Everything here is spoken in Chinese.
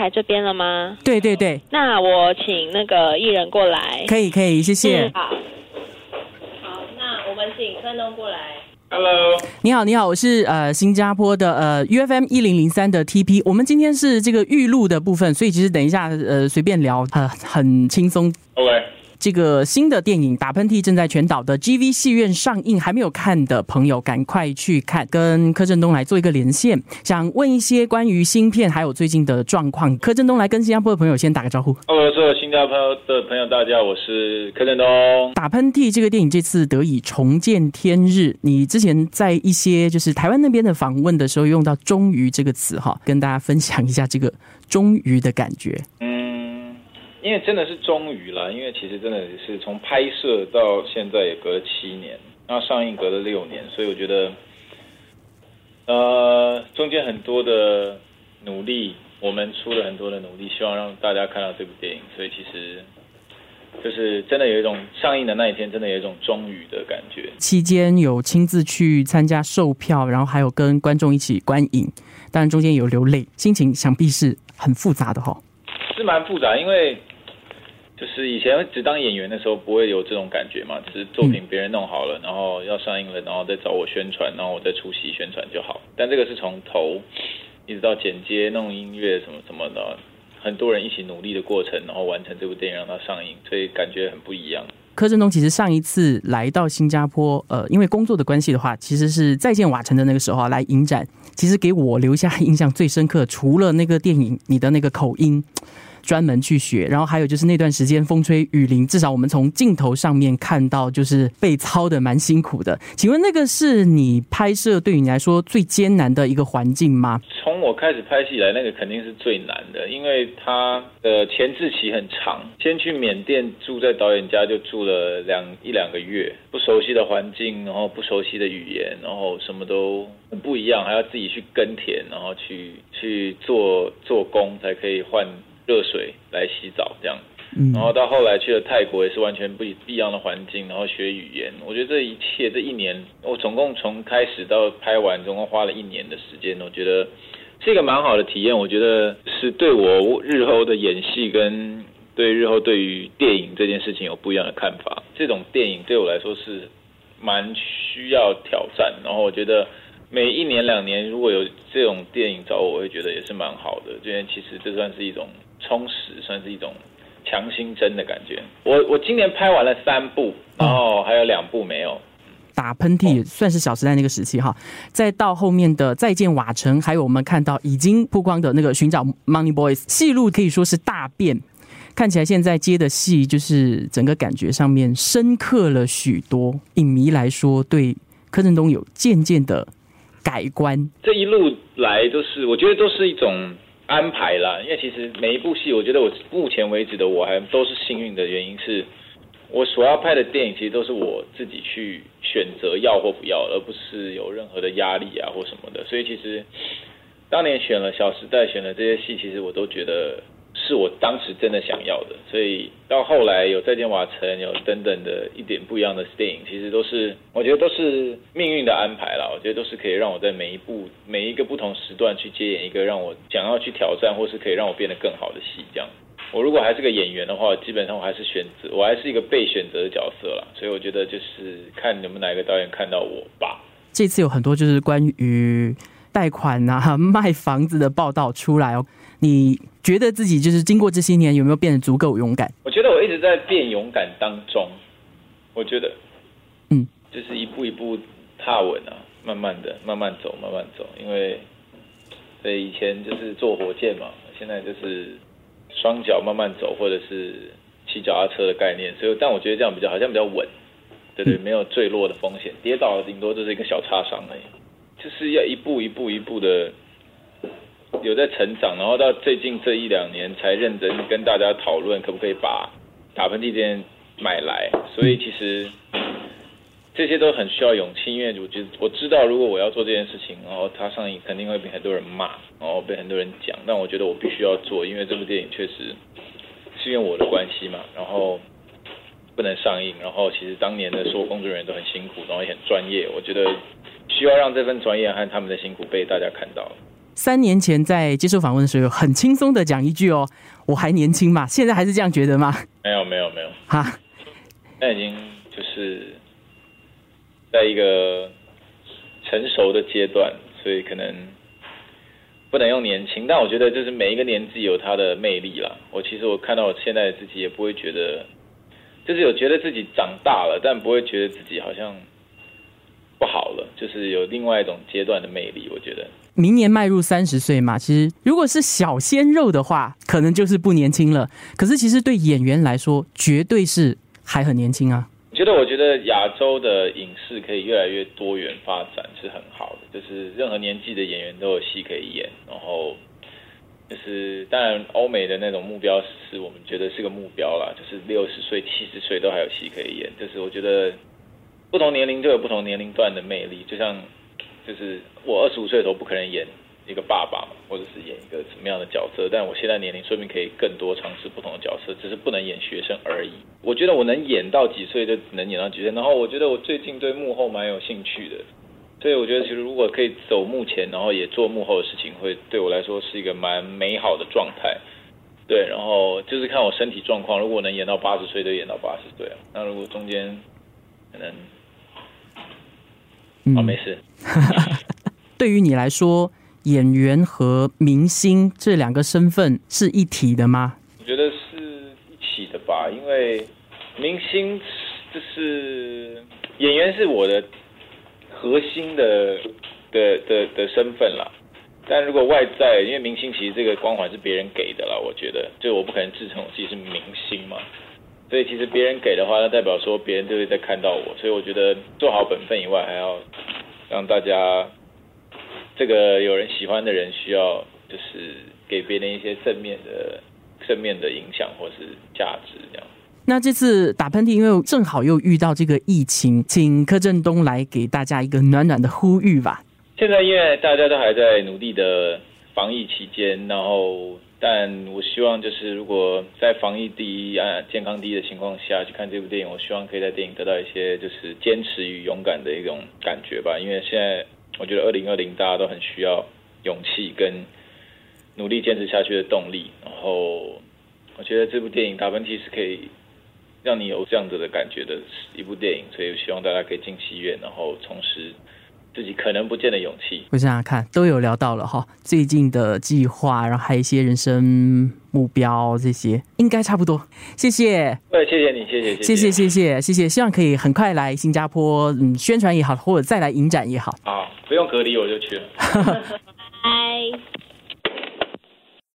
台这边了吗？对对对，那我请那个艺人过来。可以可以，谢谢。嗯好。好，那我们请柯东过来。Hello，你好，你好，我是呃新加坡的呃 U F M 一零零三的 T P。我们今天是这个预录的部分，所以其实等一下呃随便聊，呃很轻松。OK，这个新的电影《打喷嚏》正在全岛的 GV 戏院上映，还没有看的朋友赶快去看，跟柯震东来做一个连线，想问一些关于新片还有最近的状况。柯震东来跟新加坡的朋友先打个招呼。所有新加坡的朋友，大家好，我是柯震东。打喷嚏这个电影这次得以重见天日，你之前在一些就是台湾那边的访问的时候用到“终于”这个词哈，跟大家分享一下这个“终于”的感觉。嗯，因为真的是终于了，因为其实真的是从拍摄到现在也隔了七年，那上映隔了六年，所以我觉得，呃，中间很多的努力，我们出了很多的努力，希望让大家看到这部电影，所以其实就是真的有一种上映的那一天，真的有一种终于的感觉。期间有亲自去参加售票，然后还有跟观众一起观影，当然中间有流泪，心情想必是很复杂的哈。是蛮复杂，因为就是以前只当演员的时候不会有这种感觉嘛，只是作品别人弄好了，然后要上映了，然后再找我宣传，然后我再出席宣传就好。但这个是从头一直到剪接、弄音乐什么什么的，很多人一起努力的过程，然后完成这部电影让它上映，所以感觉很不一样。柯震东其实上一次来到新加坡，呃，因为工作的关系的话，其实是再见瓦城的那个时候啊来影展。其实给我留下印象最深刻，除了那个电影你的那个口音。专门去学，然后还有就是那段时间风吹雨淋，至少我们从镜头上面看到，就是被操的蛮辛苦的。请问那个是你拍摄对于你来说最艰难的一个环境吗？从我开始拍戏以来，那个肯定是最难的，因为它的前置期很长。先去缅甸住在导演家就住了两一两个月，不熟悉的环境，然后不熟悉的语言，然后什么都很不一样，还要自己去耕田，然后去去做做工，才可以换热水来洗澡这样。嗯然后到后来去了泰国，也是完全不不一样的环境，然后学语言。我觉得这一切这一年，我总共从开始到拍完，总共花了一年的时间。我觉得是一个蛮好的体验。我觉得是对我日后的演戏跟对日后对于电影这件事情有不一样的看法。这种电影对我来说是蛮需要挑战。然后我觉得每一年两年如果有这种电影找我，我会觉得也是蛮好的。因为其实这算是一种充实，算是一种。强心针的感觉。我我今年拍完了三部，然后还有两部没有。打喷嚏算是《小时代》那个时期哈，再到后面的《再见瓦城》，还有我们看到已经曝光的那个《寻找 Money Boys》，戏路可以说是大变。看起来现在接的戏就是整个感觉上面深刻了许多，影迷来说对柯震东有渐渐的改观。这一路来都是，我觉得都是一种。安排啦，因为其实每一部戏，我觉得我目前为止的我还都是幸运的原因是，我所要拍的电影其实都是我自己去选择要或不要，而不是有任何的压力啊或什么的。所以其实当年选了《小时代》，选了这些戏，其实我都觉得是我当时真的想要的。所以到后来有《再见瓦城》，有等等的一点不一样的电影，其实都是我觉得都是命运的安排啦。我觉得都是可以让我在每一部每一个不同时段去接演一个让我想要去挑战，或是可以让我变得更好的戏。这样，我如果还是个演员的话，基本上我还是选择，我还是一个被选择的角色啦。所以我觉得就是看你们哪一个导演看到我吧。这次有很多就是关于贷款啊、卖房子的报道出来哦。你觉得自己就是经过这些年有没有变得足够勇敢？我觉得我一直在变勇敢当中，我觉得，嗯，就是一步一步踏稳啊，慢慢的，慢慢走，慢慢走。因为，对以前就是坐火箭嘛，现在就是双脚慢慢走，或者是骑脚踏车的概念。所以，但我觉得这样比较好像比较稳，对对，没有坠落的风险，跌倒了顶多就是一个小擦伤而已。就是要一步一步一步的有在成长，然后到最近这一两年才认真跟大家讨论可不可以把打喷嚏这件买来，所以其实这些都很需要勇气，因为我觉得我知道如果我要做这件事情，然后它上映肯定会被很多人骂，然后被很多人讲，但我觉得我必须要做，因为这部电影确实是因为我的关系嘛，然后不能上映，然后其实当年的所有工作人员都很辛苦，然后也很专业，我觉得需要让这份专业和他们的辛苦被大家看到。三年前在接受访问的时候，很轻松的讲一句哦，我还年轻嘛，现在还是这样觉得吗？没有没有没有，哈，那已经就是在一个成熟的阶段，所以可能不能用年轻，但我觉得就是每一个年纪有它的魅力啦。我其实我看到我现在的自己，也不会觉得，就是有觉得自己长大了，但不会觉得自己好像不好了，就是有另外一种阶段的魅力。我觉得明年迈入三十岁嘛，其实如果是小鲜肉的话，可能就是不年轻了。可是其实对演员来说，绝对是还很年轻啊。我觉得我觉得亚洲的影视可以越来越多元发展是很好的，就是任何年纪的演员都有戏可以演，然后就是当然欧美的那种目标是我们觉得是个目标啦，就是六十岁、七十岁都还有戏可以演，就是我觉得不同年龄就有不同年龄段的魅力，就像就是我二十五岁的时候不可能演一个爸爸，或者是演一个什么样的角色，但我现在年龄说明可以更多尝试不同的角色，只是不能演学生而已。我觉得我能演到几岁就能演到几岁，然后我觉得我最近对幕后蛮有兴趣的，所以我觉得其实如果可以走幕前，然后也做幕后的事情，会对我来说是一个蛮美好的状态。对，然后就是看我身体状况，如果能演到八十岁就演到八十岁啊，那如果中间可能嗯哦没事，对于你来说，演员和明星这两个身份是一体的吗？我觉得是一起的吧，因为明星就是演员是我的核心的的的的身份了。但如果外在，因为明星其实这个光环是别人给的啦，我觉得，就我不可能自称我自己是明星嘛，所以其实别人给的话，那代表说别人就会在看到我，所以我觉得做好本分以外，还要让大家这个有人喜欢的人需要就是给别人一些正面的正面的影响或是价值这样。那这次打喷嚏，因为正好又遇到这个疫情，请柯震东来给大家一个暖暖的呼吁吧。现在因为大家都还在努力的防疫期间，然后但我希望就是如果在防疫第一啊健康第一的情况下去看这部电影，我希望可以在电影得到一些就是坚持与勇敢的一种感觉吧。因为现在我觉得二零二零大家都很需要勇气跟努力坚持下去的动力。然后我觉得这部电影《打喷嚏》是可以让你有这样子的感觉的一部电影，所以希望大家可以进戏院，然后重拾自己可能不见的勇气。我想想看，都有聊到了哈，最近的计划，然后还有一些人生目标，这些应该差不多。谢谢，对，谢谢你，谢谢，谢谢，谢谢，谢谢，希望可以很快来新加坡，嗯，宣传也好，或者再来影展也好。啊，不用隔离我就去了。拜。